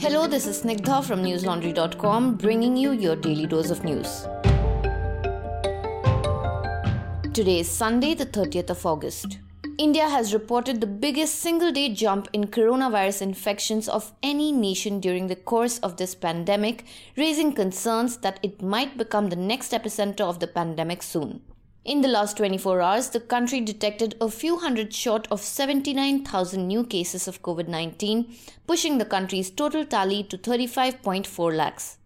Hello, this is Snigdha from newslaundry.com bringing you your daily dose of news. Today is Sunday, the 30th of August. India has reported the biggest single day jump in coronavirus infections of any nation during the course of this pandemic, raising concerns that it might become the next epicenter of the pandemic soon. In the last 24 hours, the country detected a few hundred short of 79,000 new cases of COVID 19, pushing the country's total tally to 35.4 lakhs.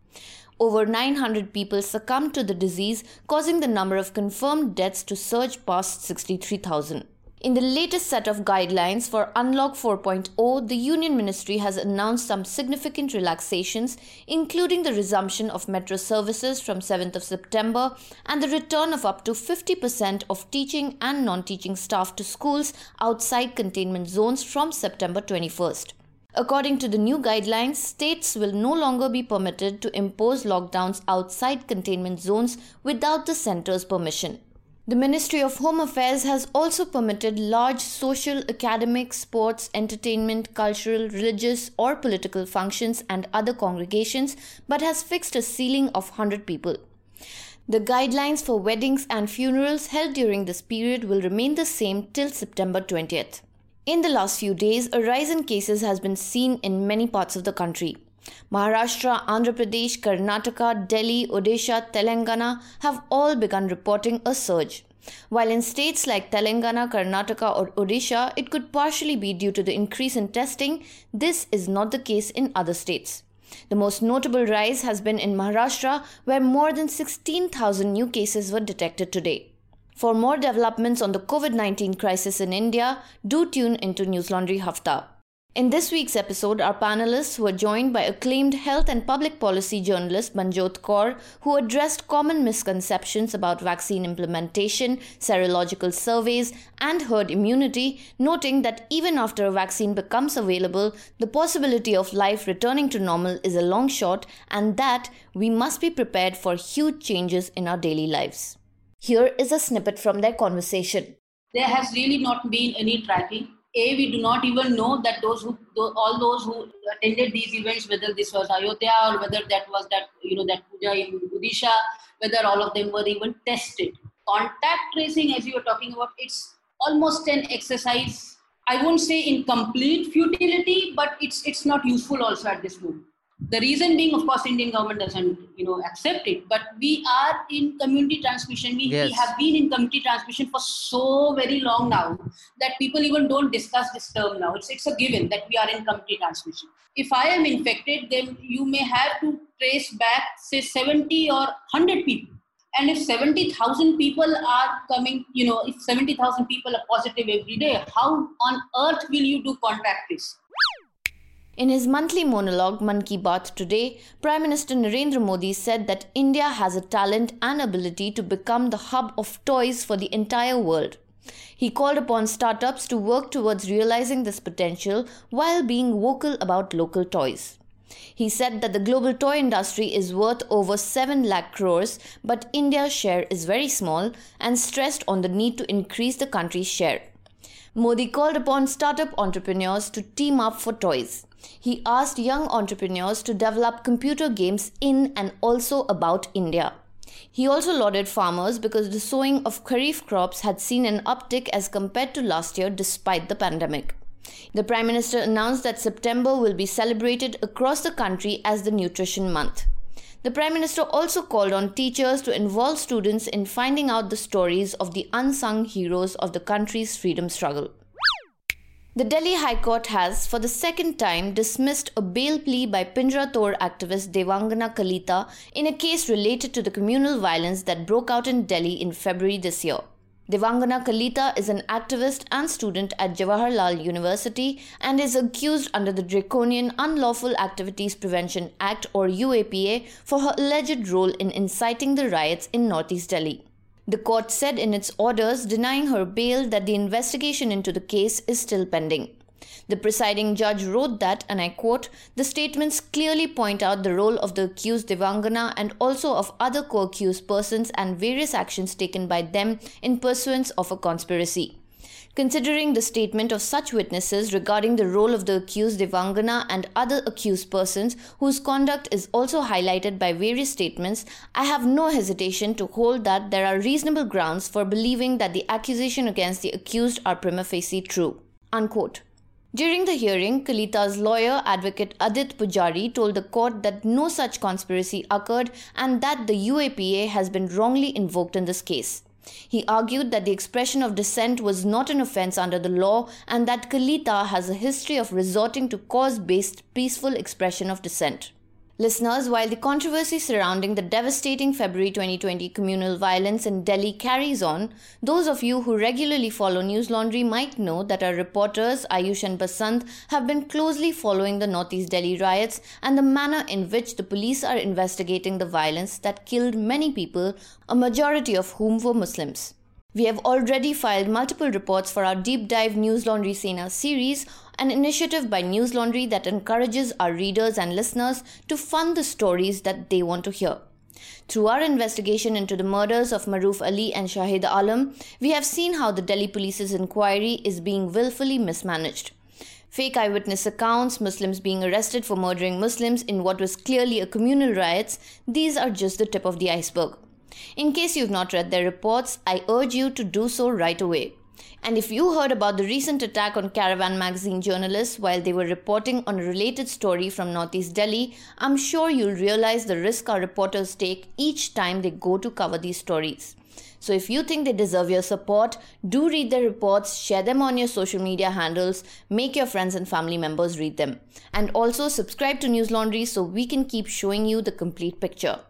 Over 900 people succumbed to the disease, causing the number of confirmed deaths to surge past 63,000. In the latest set of guidelines for Unlock 4.0, the Union Ministry has announced some significant relaxations, including the resumption of metro services from 7th of September and the return of up to 50% of teaching and non teaching staff to schools outside containment zones from September 21st. According to the new guidelines, states will no longer be permitted to impose lockdowns outside containment zones without the centre's permission. The Ministry of Home Affairs has also permitted large social, academic, sports, entertainment, cultural, religious, or political functions and other congregations, but has fixed a ceiling of 100 people. The guidelines for weddings and funerals held during this period will remain the same till September 20th. In the last few days, a rise in cases has been seen in many parts of the country. Maharashtra, Andhra Pradesh, Karnataka, Delhi, Odisha, Telangana have all begun reporting a surge. While in states like Telangana, Karnataka, or Odisha, it could partially be due to the increase in testing, this is not the case in other states. The most notable rise has been in Maharashtra, where more than 16,000 new cases were detected today. For more developments on the COVID 19 crisis in India, do tune into News Laundry Hafta. In this week's episode, our panelists were joined by acclaimed health and public policy journalist Manjot Kaur, who addressed common misconceptions about vaccine implementation, serological surveys, and herd immunity, noting that even after a vaccine becomes available, the possibility of life returning to normal is a long shot, and that we must be prepared for huge changes in our daily lives. Here is a snippet from their conversation. There has really not been any tracking a we do not even know that those who all those who attended these events whether this was ayodhya or whether that was that you know that puja in odisha whether all of them were even tested. Contact tracing as you were talking about it's almost an exercise i won't say in complete futility but it's it's not useful also at this moment the reason being of course indian government doesn't you know accept it but we are in community transmission. We, yes. we have been in community transmission for so very long now that people even don't discuss this term now. It's it's a given that we are in community transmission. If i am infected then you may have to trace back say 70 or 100 people. And if 70000 people are coming you know if 70000 people are positive every day how on earth will you do contact tracing in his monthly monologue, Mann Ki Baat today, Prime Minister Narendra Modi said that India has a talent and ability to become the hub of toys for the entire world. He called upon startups to work towards realizing this potential while being vocal about local toys. He said that the global toy industry is worth over 7 lakh crores, but India's share is very small and stressed on the need to increase the country's share. Modi called upon startup entrepreneurs to team up for toys. He asked young entrepreneurs to develop computer games in and also about India. He also lauded farmers because the sowing of kharif crops had seen an uptick as compared to last year despite the pandemic. The Prime Minister announced that September will be celebrated across the country as the Nutrition Month. The Prime Minister also called on teachers to involve students in finding out the stories of the unsung heroes of the country's freedom struggle. The Delhi High Court has, for the second time, dismissed a bail plea by Pinjra Tod activist Devangana Kalita in a case related to the communal violence that broke out in Delhi in February this year. Devangana Kalita is an activist and student at Jawaharlal University and is accused under the draconian Unlawful Activities Prevention Act or UAPA for her alleged role in inciting the riots in Northeast Delhi. The court said in its orders denying her bail that the investigation into the case is still pending. The presiding judge wrote that, and I quote, the statements clearly point out the role of the accused Devangana and also of other co accused persons and various actions taken by them in pursuance of a conspiracy. Considering the statement of such witnesses regarding the role of the accused Devangana and other accused persons whose conduct is also highlighted by various statements, I have no hesitation to hold that there are reasonable grounds for believing that the accusation against the accused are prima facie true. Unquote. During the hearing, Kalita's lawyer, advocate Adit Pujari, told the court that no such conspiracy occurred and that the UAPA has been wrongly invoked in this case. He argued that the expression of dissent was not an offense under the law and that Kalita has a history of resorting to cause based peaceful expression of dissent. Listeners, while the controversy surrounding the devastating February 2020 communal violence in Delhi carries on, those of you who regularly follow News Laundry might know that our reporters Ayush and Basant have been closely following the Northeast Delhi riots and the manner in which the police are investigating the violence that killed many people, a majority of whom were Muslims. We have already filed multiple reports for our Deep Dive News Laundry Sena series, an initiative by News Laundry that encourages our readers and listeners to fund the stories that they want to hear. Through our investigation into the murders of Maruf Ali and Shahid Alam, we have seen how the Delhi police's inquiry is being willfully mismanaged. Fake eyewitness accounts, Muslims being arrested for murdering Muslims in what was clearly a communal riots, these are just the tip of the iceberg. In case you've not read their reports, I urge you to do so right away. And if you heard about the recent attack on Caravan magazine journalists while they were reporting on a related story from Northeast Delhi, I'm sure you'll realize the risk our reporters take each time they go to cover these stories. So if you think they deserve your support, do read their reports, share them on your social media handles, make your friends and family members read them. And also subscribe to News Laundry so we can keep showing you the complete picture.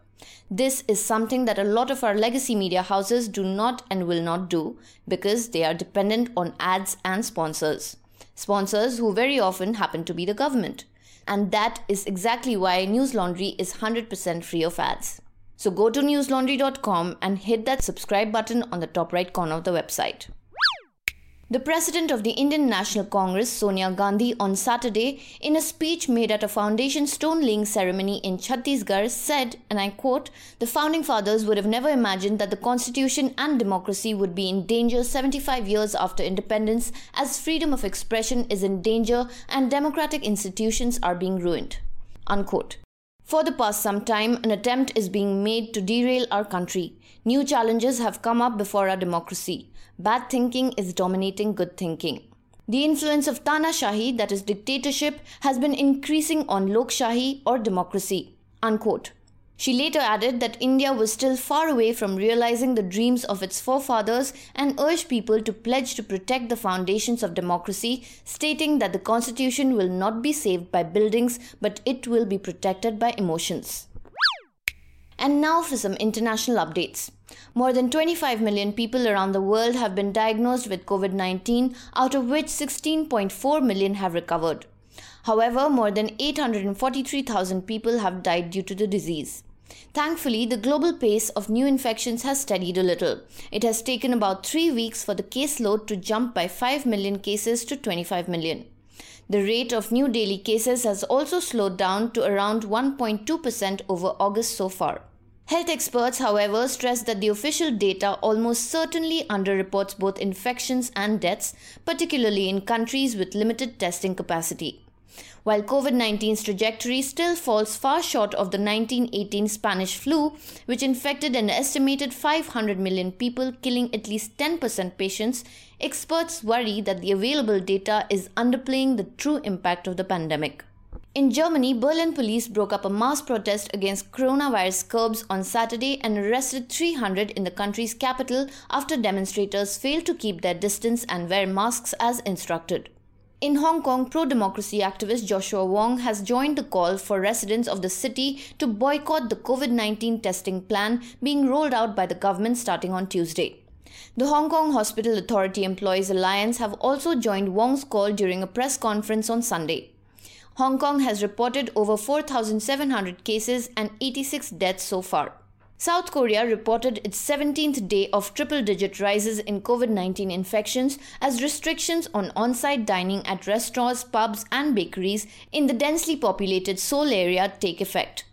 This is something that a lot of our legacy media houses do not and will not do because they are dependent on ads and sponsors. Sponsors who very often happen to be the government. And that is exactly why News Laundry is 100% free of ads. So go to newslaundry.com and hit that subscribe button on the top right corner of the website. The president of the Indian National Congress, Sonia Gandhi, on Saturday, in a speech made at a foundation stone laying ceremony in Chhattisgarh, said, and I quote, The founding fathers would have never imagined that the constitution and democracy would be in danger 75 years after independence, as freedom of expression is in danger and democratic institutions are being ruined. Unquote. For the past some time, an attempt is being made to derail our country. New challenges have come up before our democracy. Bad thinking is dominating good thinking. The influence of Tana-Shahi, that is dictatorship, has been increasing on Lok Shahi or democracy. Unquote. She later added that India was still far away from realizing the dreams of its forefathers and urged people to pledge to protect the foundations of democracy, stating that the constitution will not be saved by buildings but it will be protected by emotions. And now for some international updates. More than 25 million people around the world have been diagnosed with COVID 19, out of which 16.4 million have recovered. However, more than 843,000 people have died due to the disease. Thankfully, the global pace of new infections has steadied a little. It has taken about three weeks for the caseload to jump by 5 million cases to 25 million. The rate of new daily cases has also slowed down to around 1.2% over August so far. Health experts, however, stress that the official data almost certainly underreports both infections and deaths, particularly in countries with limited testing capacity. While COVID 19's trajectory still falls far short of the 1918 Spanish flu, which infected an estimated 500 million people, killing at least 10% patients, experts worry that the available data is underplaying the true impact of the pandemic. In Germany, Berlin police broke up a mass protest against coronavirus curbs on Saturday and arrested 300 in the country's capital after demonstrators failed to keep their distance and wear masks as instructed. In Hong Kong, pro democracy activist Joshua Wong has joined the call for residents of the city to boycott the COVID 19 testing plan being rolled out by the government starting on Tuesday. The Hong Kong Hospital Authority Employees Alliance have also joined Wong's call during a press conference on Sunday. Hong Kong has reported over 4,700 cases and 86 deaths so far. South Korea reported its 17th day of triple digit rises in COVID 19 infections as restrictions on on site dining at restaurants, pubs, and bakeries in the densely populated Seoul area take effect.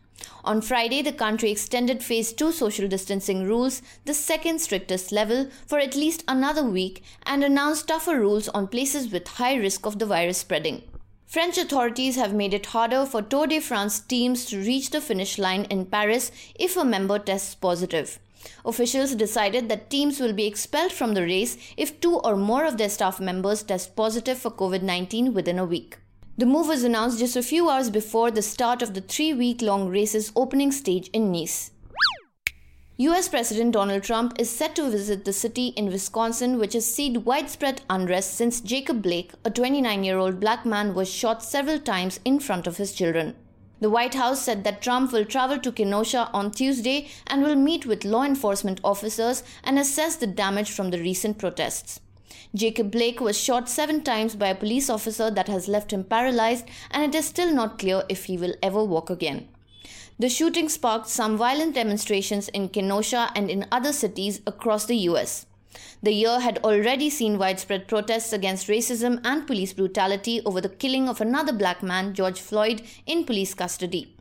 On Friday, the country extended phase 2 social distancing rules, the second strictest level, for at least another week and announced tougher rules on places with high risk of the virus spreading. French authorities have made it harder for Tour de France teams to reach the finish line in Paris if a member tests positive. Officials decided that teams will be expelled from the race if two or more of their staff members test positive for COVID 19 within a week. The move was announced just a few hours before the start of the three week long race's opening stage in Nice. US President Donald Trump is set to visit the city in Wisconsin, which has seen widespread unrest since Jacob Blake, a 29 year old black man, was shot several times in front of his children. The White House said that Trump will travel to Kenosha on Tuesday and will meet with law enforcement officers and assess the damage from the recent protests. Jacob Blake was shot seven times by a police officer that has left him paralyzed, and it is still not clear if he will ever walk again. The shooting sparked some violent demonstrations in Kenosha and in other cities across the US. The year had already seen widespread protests against racism and police brutality over the killing of another black man, George Floyd, in police custody.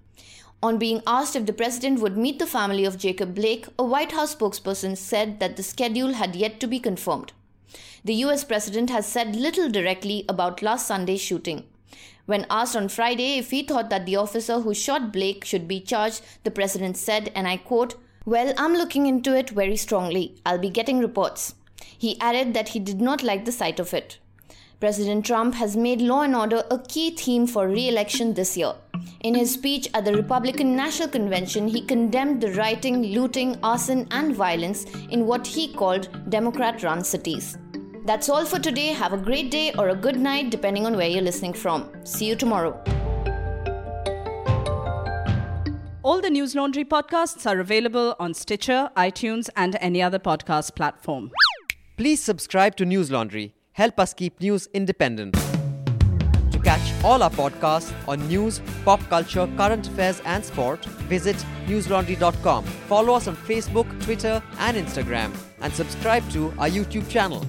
On being asked if the president would meet the family of Jacob Blake, a White House spokesperson said that the schedule had yet to be confirmed. The US president has said little directly about last Sunday's shooting. When asked on Friday if he thought that the officer who shot Blake should be charged, the president said, and I quote, Well, I'm looking into it very strongly. I'll be getting reports. He added that he did not like the sight of it. President Trump has made law and order a key theme for re election this year. In his speech at the Republican National Convention, he condemned the rioting, looting, arson, and violence in what he called Democrat run cities. That's all for today. Have a great day or a good night, depending on where you're listening from. See you tomorrow. All the News Laundry podcasts are available on Stitcher, iTunes, and any other podcast platform. Please subscribe to News Laundry. Help us keep news independent. To catch all our podcasts on news, pop culture, current affairs, and sport, visit newslaundry.com. Follow us on Facebook, Twitter, and Instagram, and subscribe to our YouTube channel.